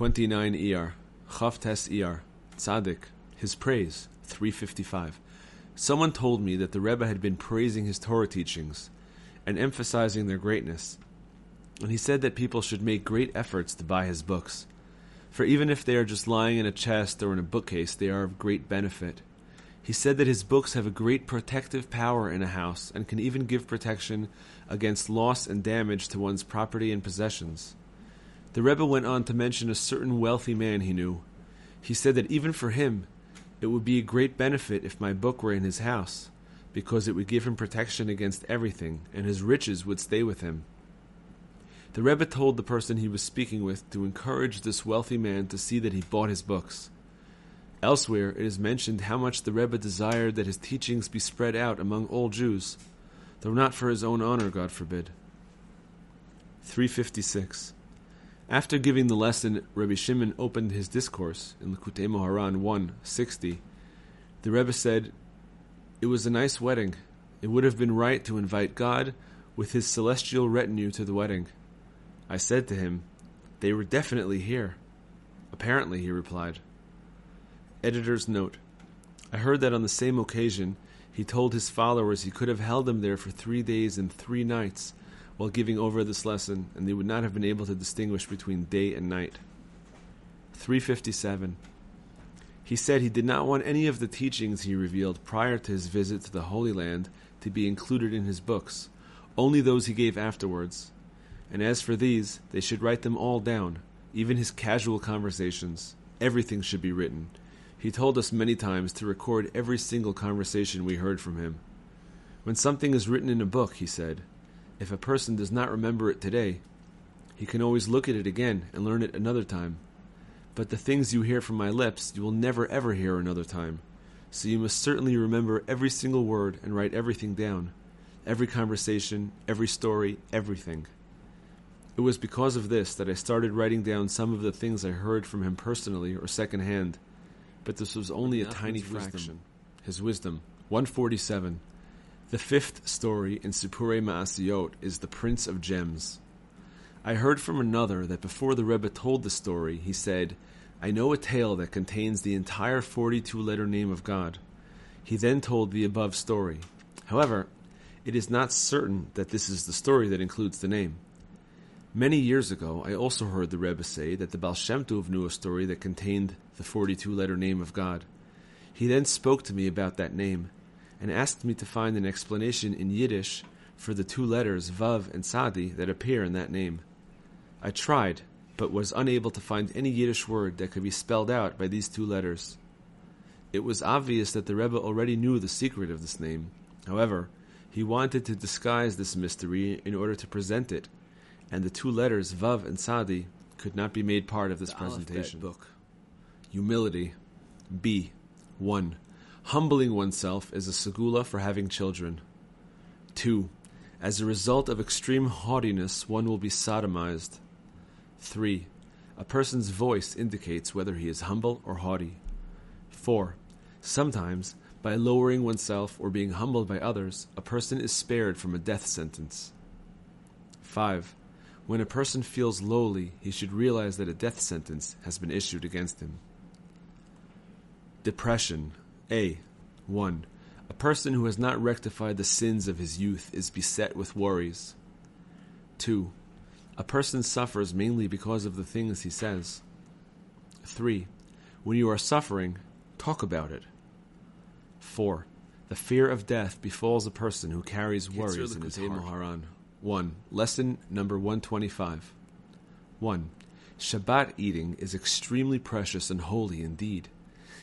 29 ER, Chavtes ER, Tzaddik, his praise, 355. Someone told me that the Rebbe had been praising his Torah teachings and emphasizing their greatness, and he said that people should make great efforts to buy his books. For even if they are just lying in a chest or in a bookcase, they are of great benefit. He said that his books have a great protective power in a house and can even give protection against loss and damage to one's property and possessions. The Rebbe went on to mention a certain wealthy man he knew. He said that even for him, it would be a great benefit if my book were in his house, because it would give him protection against everything, and his riches would stay with him. The Rebbe told the person he was speaking with to encourage this wealthy man to see that he bought his books. Elsewhere, it is mentioned how much the Rebbe desired that his teachings be spread out among all Jews, though not for his own honor, God forbid. 356. After giving the lesson, Rabbi Shimon opened his discourse in Likutei Moharan 160. The Rebbe said, It was a nice wedding. It would have been right to invite God with his celestial retinue to the wedding. I said to him, They were definitely here. Apparently, he replied. Editor's note I heard that on the same occasion he told his followers he could have held them there for three days and three nights while giving over this lesson, and they would not have been able to distinguish between day and night. 357. He said he did not want any of the teachings he revealed prior to his visit to the Holy Land to be included in his books, only those he gave afterwards. And as for these, they should write them all down, even his casual conversations. Everything should be written. He told us many times to record every single conversation we heard from him. When something is written in a book, he said, if a person does not remember it today, he can always look at it again and learn it another time. But the things you hear from my lips, you will never ever hear another time. So you must certainly remember every single word and write everything down. Every conversation, every story, everything. It was because of this that I started writing down some of the things I heard from him personally or secondhand. But this was only a tiny fraction. His wisdom. 147. The fifth story in Sipurei Ma'asiyot is the Prince of Gems. I heard from another that before the Rebbe told the story, he said, I know a tale that contains the entire 42 letter name of God. He then told the above story. However, it is not certain that this is the story that includes the name. Many years ago, I also heard the Rebbe say that the Baal Shem Tov knew a story that contained the 42 letter name of God. He then spoke to me about that name and asked me to find an explanation in Yiddish for the two letters Vav and Sadi that appear in that name. I tried, but was unable to find any Yiddish word that could be spelled out by these two letters. It was obvious that the Rebbe already knew the secret of this name. However, he wanted to disguise this mystery in order to present it, and the two letters Vav and Sadi could not be made part of this The presentation. Book. Humility. B. 1. Humbling oneself is a segula for having children. 2. As a result of extreme haughtiness, one will be sodomized. 3. A person's voice indicates whether he is humble or haughty. 4. Sometimes, by lowering oneself or being humbled by others, a person is spared from a death sentence. 5. When a person feels lowly, he should realize that a death sentence has been issued against him. Depression. A. 1. A person who has not rectified the sins of his youth is beset with worries. 2. A person suffers mainly because of the things he says. 3. When you are suffering, talk about it. 4. The fear of death befalls a person who carries worries in his Moharan. 1. Lesson number 125. 1. Shabbat eating is extremely precious and holy indeed,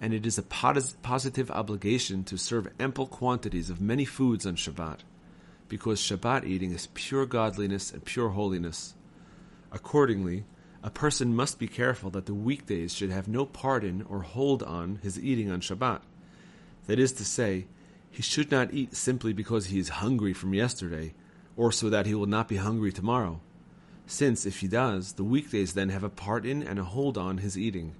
and it is a positive obligation to serve ample quantities of many foods on Shabbat, because Shabbat eating is pure godliness and pure holiness. Accordingly, a person must be careful that the weekdays should have no part in or hold on his eating on Shabbat. That is to say, he should not eat simply because he is hungry from yesterday, or so that he will not be hungry tomorrow, since if he does, the weekdays then have a part in and a hold on his eating.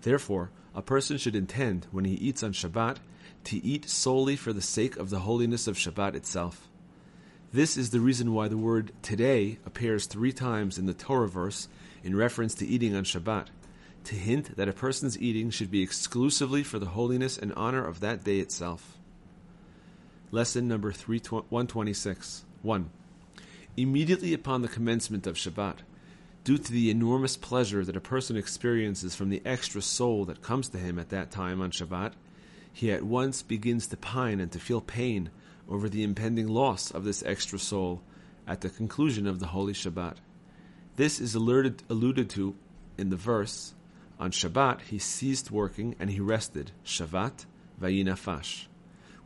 Therefore, a person should intend, when he eats on Shabbat, to eat solely for the sake of the holiness of Shabbat itself. This is the reason why the word today appears three times in the Torah verse in reference to eating on Shabbat, to hint that a person's eating should be exclusively for the holiness and honor of that day itself. Lesson number 126 1. Immediately upon the commencement of Shabbat, due to the enormous pleasure that a person experiences from the extra soul that comes to him at that time on Shabbat, he at once begins to pine and to feel pain over the impending loss of this extra soul at the conclusion of the Holy Shabbat. This is alerted, alluded to in the verse on Shabbat he ceased working and he rested, Shabbat vayinafash,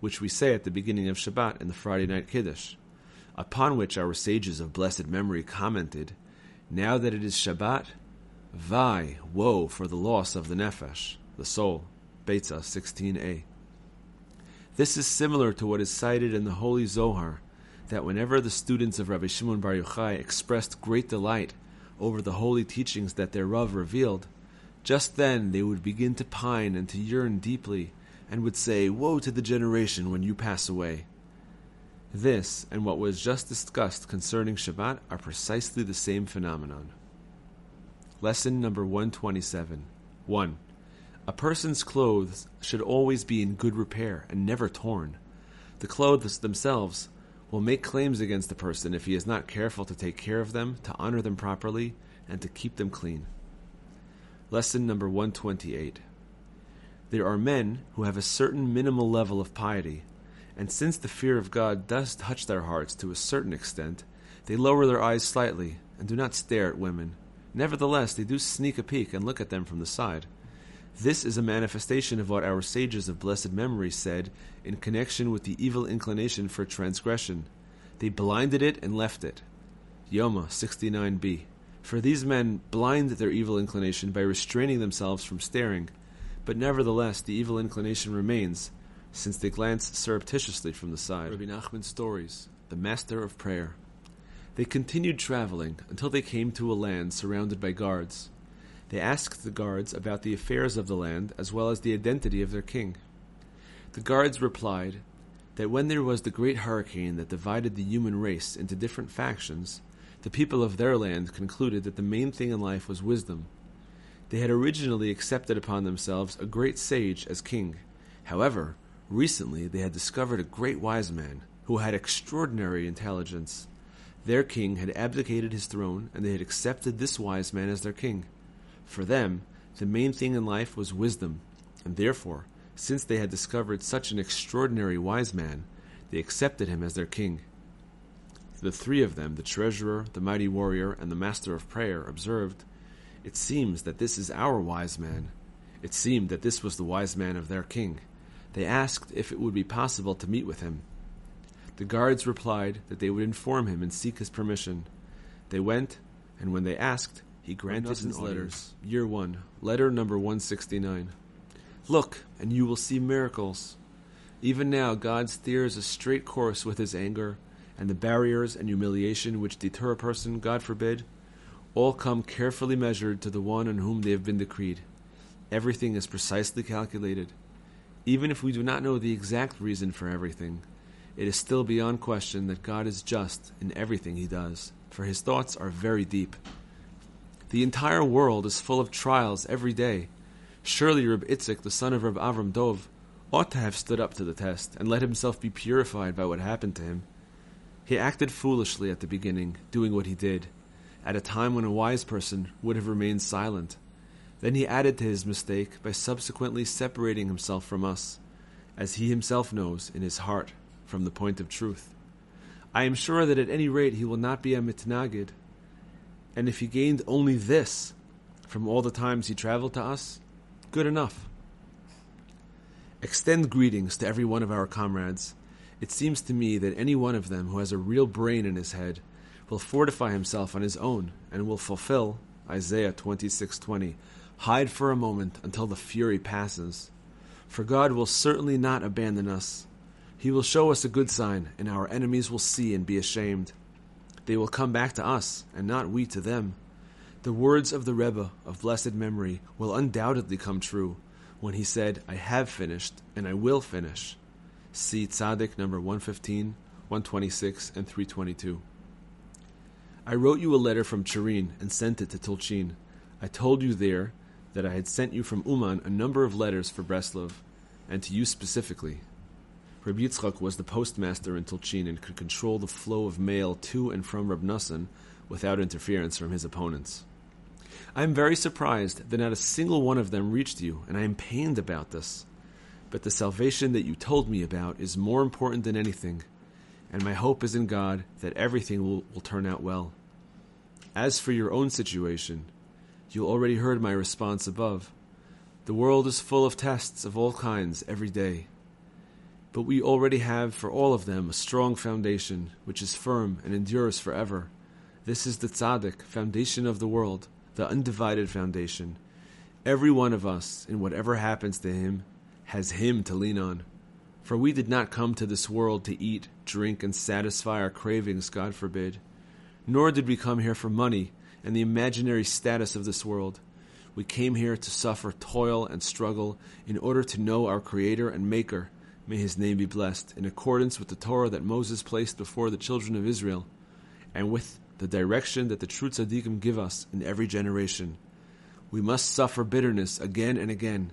which we say at the beginning of Shabbat in the Friday night Kiddush, upon which our sages of blessed memory commented, now that it is Shabbat, vai, woe for the loss of the nefesh, the soul. Beitza 16a. This is similar to what is cited in the Holy Zohar, that whenever the students of Rabbi Shimon Bar Yochai expressed great delight over the holy teachings that their Rav revealed, just then they would begin to pine and to yearn deeply, and would say, Woe to the generation when you pass away. This and what was just discussed concerning Shabbat are precisely the same phenomenon. Lesson number 127 1. A person's clothes should always be in good repair and never torn. The clothes themselves will make claims against the person if he is not careful to take care of them, to honor them properly, and to keep them clean. Lesson number 128. There are men who have a certain minimal level of piety, and since the fear of God does touch their hearts to a certain extent, they lower their eyes slightly and do not stare at women. Nevertheless, they do sneak a peek and look at them from the side. This is a manifestation of what our sages of blessed memory said in connection with the evil inclination for transgression. They blinded it and left it. Yoma 69b. For these men blind their evil inclination by restraining themselves from staring, but nevertheless the evil inclination remains, since they glance surreptitiously from the side. Rabbi Nachman's stories, the master of prayer. They continued traveling until they came to a land surrounded by guards. They asked the guards about the affairs of the land as well as the identity of their king. The guards replied that when there was the great hurricane that divided the human race into different factions, the people of their land concluded that the main thing in life was wisdom. They had originally accepted upon themselves a great sage as king. However, recently they had discovered a great wise man who had extraordinary intelligence. Their king had abdicated his throne, and they had accepted this wise man as their king. For them, the main thing in life was wisdom, and therefore, since they had discovered such an extraordinary wise man, they accepted him as their king. The three of them, the treasurer, the mighty warrior, and the master of prayer, observed, It seems that this is our wise man. It seemed that this was the wise man of their king. They asked if it would be possible to meet with him. The guards replied that they would inform him and seek his permission. They went, and when they asked, he granted his letters. Year 1, letter number 169. Look, and you will see miracles. Even now, God steers a straight course with his anger, and the barriers and humiliation which deter a person, God forbid, all come carefully measured to the one on whom they have been decreed. Everything is precisely calculated. Even if we do not know the exact reason for everything, it is still beyond question that God is just in everything he does, for his thoughts are very deep. The entire world is full of trials every day. Surely Reb Itzik, the son of Reb Avram Dov, ought to have stood up to the test and let himself be purified by what happened to him. He acted foolishly at the beginning, doing what he did, at a time when a wise person would have remained silent. Then he added to his mistake by subsequently separating himself from us, as he himself knows in his heart, from the point of truth. I am sure that at any rate he will not be a mitnagid, and if he gained only this from all the times he traveled to us, good enough. Extend greetings to every one of our comrades. It seems to me that any one of them who has a real brain in his head will fortify himself on his own and will fulfill Isaiah 26:20. Hide for a moment until the fury passes. For God will certainly not abandon us. He will show us a good sign, and our enemies will see and be ashamed they will come back to us, and not we to them. The words of the Rebbe of blessed memory will undoubtedly come true when he said, I have finished, and I will finish. See Tzaddik number 115, 126, and 322. I wrote you a letter from Turin and sent it to Tulchin. I told you there that I had sent you from Uman a number of letters for Breslov, and to you specifically. Reb Yitzchak was the postmaster in Tulchin and could control the flow of mail to and from Reb Nassan without interference from his opponents. I am very surprised that not a single one of them reached you, and I am pained about this. But the salvation that you told me about is more important than anything, and my hope is in God that everything will, will turn out well. As for your own situation, you already heard my response above. The world is full of tests of all kinds every day. But we already have for all of them a strong foundation, which is firm and endures forever. This is the tzaddik, foundation of the world, the undivided foundation. Every one of us, in whatever happens to him, has him to lean on. For we did not come to this world to eat, drink, and satisfy our cravings, God forbid. Nor did we come here for money and the imaginary status of this world. We came here to suffer toil and struggle in order to know our Creator and Maker, may His name be blessed, in accordance with the Torah that Moses placed before the children of Israel, and with the direction that the true tzaddikim give us in every generation. We must suffer bitterness again and again,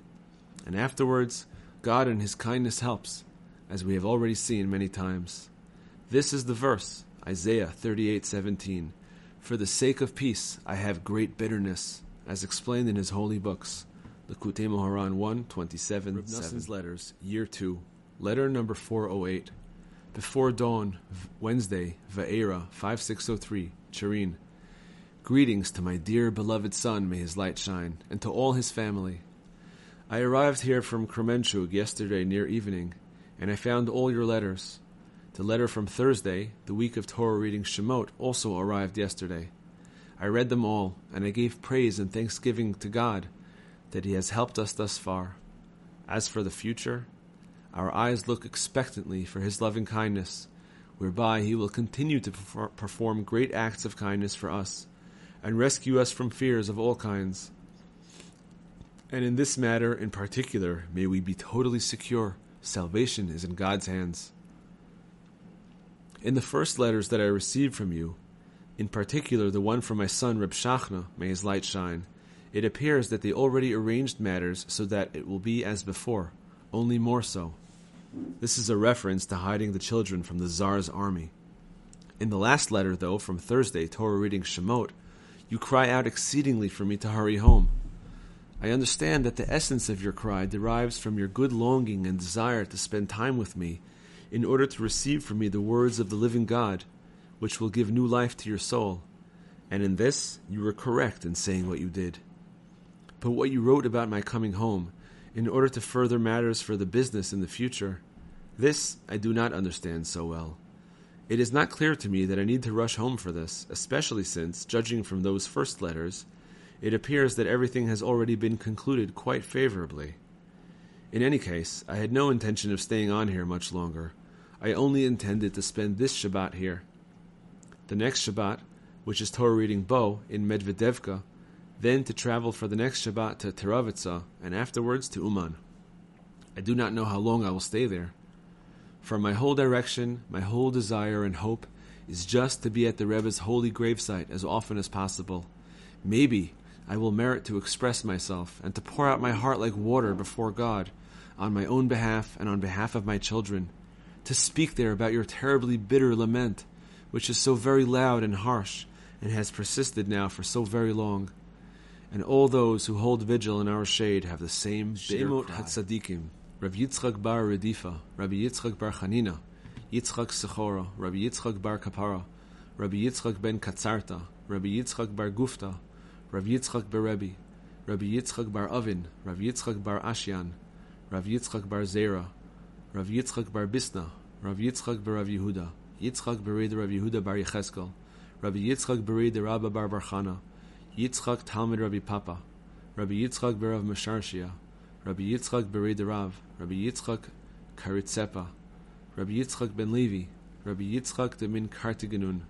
and afterwards God in His kindness helps, as we have already seen many times. This is the verse, Isaiah 38:17. For the sake of peace, I have great bitterness, as explained in his holy books. Likutei Moharan 1, 27, 7. Letters, Year 2, Letter number 408. Before dawn, Wednesday, Va'era, 5603, Turin. Greetings to my dear beloved son, may his light shine, and to all his family. I arrived here from Kremenchug yesterday near evening, and I found all your letters. The letter from Thursday, the week of Torah reading Shemot, also arrived yesterday. I read them all, and I gave praise and thanksgiving to God that He has helped us thus far. As for the future, our eyes look expectantly for His loving kindness, whereby He will continue to perform great acts of kindness for us, and rescue us from fears of all kinds. And in this matter in particular, may we be totally secure. Salvation is in God's hands. In the first letters that I received from you, in particular the one from my son Reb Shachna, may his light shine, it appears that they already arranged matters so that it will be as before, only more so. This is a reference to hiding the children from the Tsar's army. In the last letter, though, from Thursday, Torah reading Shemot, you cry out exceedingly for me to hurry home. I understand that the essence of your cry derives from your good longing and desire to spend time with me in order to receive from me the words of the living God, which will give new life to your soul. And in this, you were correct in saying what you did. But what you wrote about my coming home, in order to further matters for the business in the future, this I do not understand so well. It is not clear to me that I need to rush home for this, especially since, judging from those first letters, it appears that everything has already been concluded quite favorably. In any case, I had no intention of staying on here much longer, I only intended to spend this Shabbat here. The next Shabbat, which is Torah reading Bo in Medvedevka, then to travel for the next Shabbat to Teravitsa, and afterwards to Uman. I do not know how long I will stay there. For my whole direction, my whole desire and hope is just to be at the Rebbe's holy gravesite as often as possible. Maybe I will merit to express myself and to pour out my heart like water before God on my own behalf and on behalf of my children to speak there about your terribly bitter lament, which is so very loud and harsh, and has persisted now for so very long. And all those who hold vigil in our shade have the same Be'emot HaTzadikim, Rabbi Yitzchak bar Redifa, Rabbi Yitzchak bar Chanina, Yitzchak Sechora, Rabbi Yitzchak bar Kapara, Rabbi Yitzchak ben Katzarta, Rabbi Yitzchak bar Gufta, Rabbi Yitzchak bar Rebbe, Rabbi Yitzchak bar Avin, Rabbi Yitzchak bar Ashyan, Rabbi Yitzchak bar Zera, Rav Yitzchak bar Bisna, Rav Yitzchak bar Rav Yehuda, Yitzchak bered Rav Yehuda bar Yecheskel, Rabbi Yitzchak bered Rabba bar Barchana, Yitzchak Talmud Rabbi Papa, Rabbi Yitzchak bar Rav Masharshia, Rabbi Yitzchak bered Rav, Rabbi Yitzchak Karitzepa, Rabbi Yitzchak ben Levi, Rabbi Yitzchak de Min Kartiganun,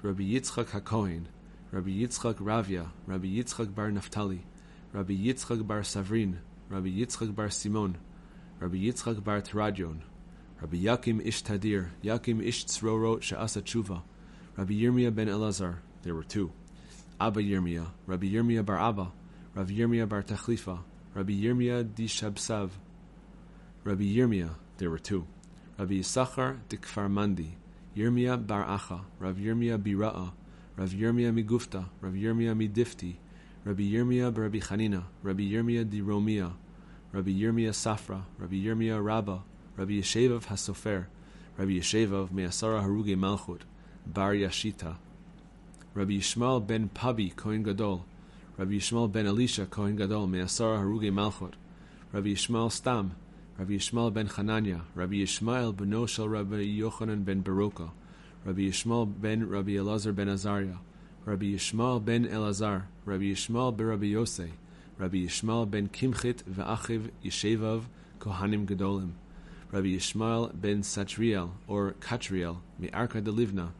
Rabbi Yitzchak HaKohen, Rabbi Yitzchak Ravia, Rabbi Yitzchak bar Naftali, Rabbi Yitzchak bar Savrin, Rabbi Yitzchak bar Simon, Rabbi Yitzchak bar Teradyon, Rabbi Yakim ish Tadir, Yakim ish Tzroro she'asa tshuva, Rabbi Yirmiyah ben Elazar, there were two. Abba Yirmiyah, Rabbi Yirmiyah bar Abba, Rabbi Yirmiyah bar Tachlifa, Rabbi Yirmiyah Dishabsav, Rabbi Yirmiyah, there were two. Rabbi Yisachar Dikfar Mandi, Yirmiyah bar Acha, Rabbi Yirmiyah Bira'a, Rabbi Yirmiyah Migufta, Rabbi Yirmiyah Midifti, Rabbi Yirmiyah Rabbi Chanina, Rabbi Yirmiyah di Romia, Rabbi Yirmiyah Safra, Rabbi Yirmiyah Rabba, Rabbi Yeshevav Hasofer, Rabbi Yeshevav Me'asara Haruge Malchut, Bar Yashita, Rabbi Yishmael ben Pabi Kohen Gadol, Rabbi Yishmael ben Elisha Kohen Gadol Me'asara Haruge Malchut, Rabbi Yishmael Stam, Rabbi Yishmael ben Chananya, Rabbi Yishmael ben Shel Rabbi Yochanan ben Baroka, Rabbi Yishmael ben Rabbi Elazar ben Azariah, Rabbi Yishmael ben Elazar, Rabbi Yishmael ben Rabbi Yosei, Rabbi Yishmael ben Kimchit ve'achiv Yeshevav Kohanim Gedolim, Rabbi Yishmael ben Satriel, or Katriel, Me'arka de Livna,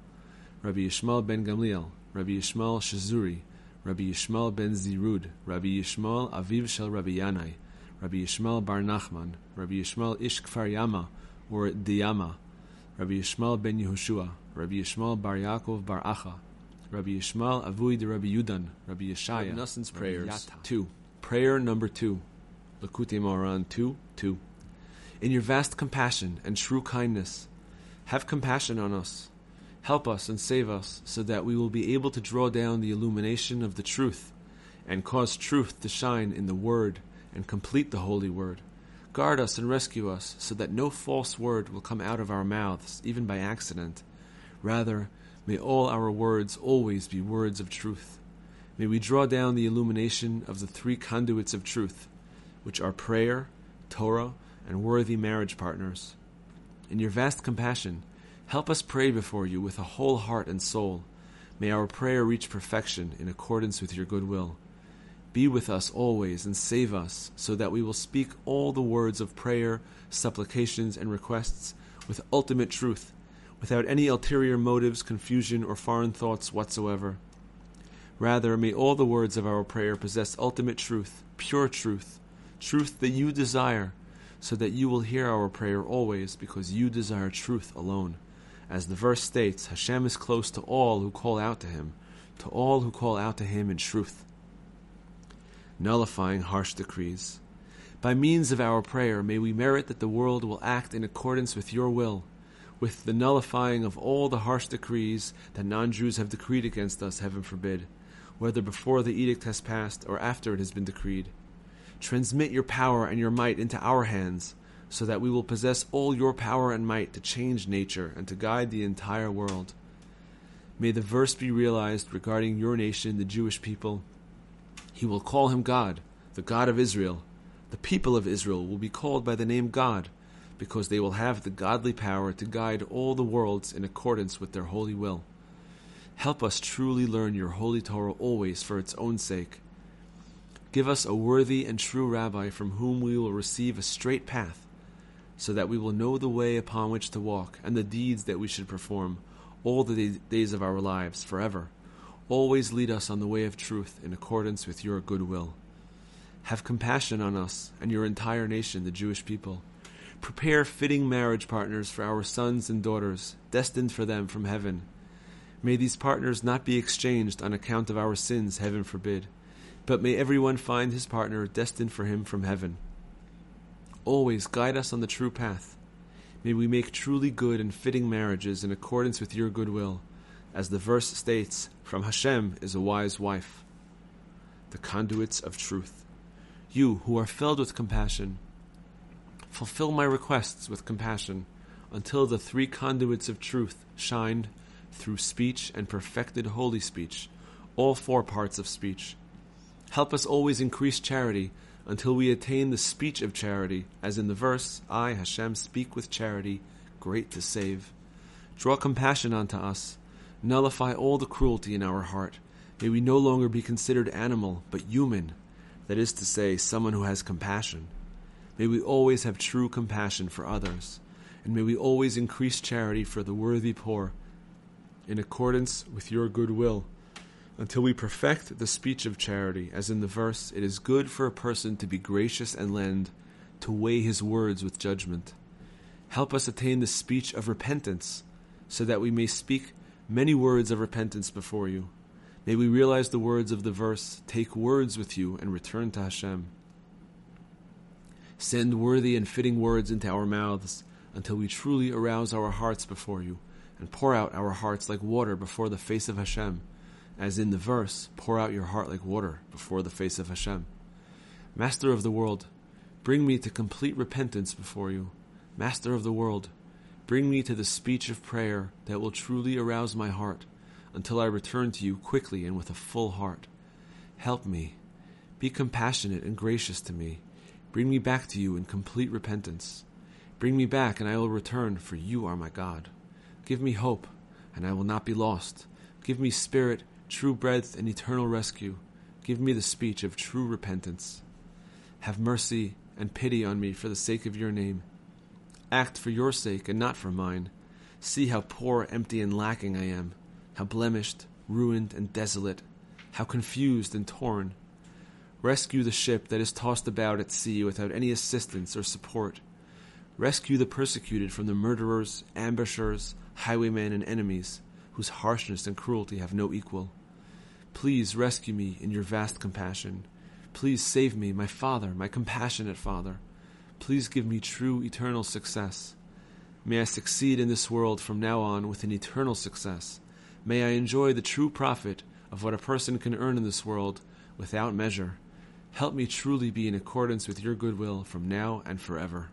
Rabbi Yishmael ben Gamliel, Rabbi Yishmael Shazuri, Rabbi Yishmael ben Zirud, Rabbi Yishmael Aviv Shel Rabbi Yanai, Rabbi Yishmael bar Nachman, Rabbi Yishmael Ish Kfar Yama, or Diyama, Rabbi Yishmael ben Yehoshua, Rabbi Yishmael bar Yaakov bar Acha, Rabbi Yishmael Avui de Rabbi Yudan, Rabbi Yeshaya. Rabbi Nassan's prayers. Two. Prayer number two. Likutei Moharan 2 2. In your vast compassion and true kindness, have compassion on us. Help us and save us so that we will be able to draw down the illumination of the truth and cause truth to shine in the Word and complete the Holy Word. Guard us and rescue us so that no false word will come out of our mouths, even by accident. Rather, may all our words always be words of truth. May we draw down the illumination of the three conduits of truth, which are prayer, Torah, and worthy marriage partners. In your vast compassion, help us pray before you with a whole heart and soul. May our prayer reach perfection in accordance with your good will. Be with us always and save us, so that we will speak all the words of prayer, supplications, and requests with ultimate truth, without any ulterior motives, confusion, or foreign thoughts whatsoever. Rather, may all the words of our prayer possess ultimate truth, pure truth, truth that you desire, so that you will hear our prayer always, because you desire truth alone. As the verse states, Hashem is close to all who call out to him, to all who call out to him in truth. Nullifying harsh decrees. By means of our prayer, may we merit that the world will act in accordance with your will, with the nullifying of all the harsh decrees that non Jews have decreed against us, heaven forbid whether before the edict has passed or after it has been decreed. Transmit your power and your might into our hands, so that we will possess all your power and might to change nature and to guide the entire world. May the verse be realized regarding your nation, the Jewish people. He will call him God, the God of Israel. The people of Israel will be called by the name God, because they will have the godly power to guide all the worlds in accordance with their holy will. Help us truly learn your holy Torah always for its own sake. Give us a worthy and true rabbi from whom we will receive a straight path, so that we will know the way upon which to walk and the deeds that we should perform all the days of our lives forever. Always lead us on the way of truth in accordance with your good will. Have compassion on us and your entire nation, the Jewish people. Prepare fitting marriage partners for our sons and daughters, destined for them from heaven May these partners not be exchanged on account of our sins, heaven forbid, but may everyone find his partner destined for him from heaven. Always guide us on the true path. May we make truly good and fitting marriages in accordance with your good will, as the verse states, From Hashem is a wise wife. The conduits of truth. You who are filled with compassion, fulfill my requests with compassion until the three conduits of truth shined through speech and perfected holy speech, all four parts of speech. Help us always increase charity until we attain the speech of charity, as in the verse, I, Hashem, speak with charity, great to save. Draw compassion unto us, nullify all the cruelty in our heart. May we no longer be considered animal, but human, that is to say, someone who has compassion. May we always have true compassion for others, and may we always increase charity for the worthy poor in accordance with your good will, until we perfect the speech of charity, as in the verse, It is good for a person to be gracious and lend, to weigh his words with judgment. Help us attain the speech of repentance, so that we may speak many words of repentance before you. May we realize the words of the verse Take words with you and return to Hashem. Send worthy and fitting words into our mouths until we truly arouse our hearts before you and pour out our hearts like water before the face of Hashem, as in the verse, Pour out your heart like water before the face of Hashem. Master of the world, bring me to complete repentance before you. Master of the world, bring me to the speech of prayer that will truly arouse my heart until I return to you quickly and with a full heart. Help me. Be compassionate and gracious to me. Bring me back to you in complete repentance. Bring me back, and I will return, for you are my God. Give me hope, and I will not be lost. Give me spirit, true breadth, and eternal rescue. Give me the speech of true repentance. Have mercy and pity on me for the sake of your name. Act for your sake and not for mine. See how poor, empty, and lacking I am, how blemished, ruined, and desolate, how confused and torn. Rescue the ship that is tossed about at sea without any assistance or support. Rescue the persecuted from the murderers, ambushers, highwaymen, and enemies, whose harshness and cruelty have no equal. Please rescue me in your vast compassion. Please save me, my Father, my compassionate Father. Please give me true eternal success. May I succeed in this world from now on with an eternal success. May I enjoy the true profit of what a person can earn in this world without measure. Help me truly be in accordance with your goodwill from now and forever.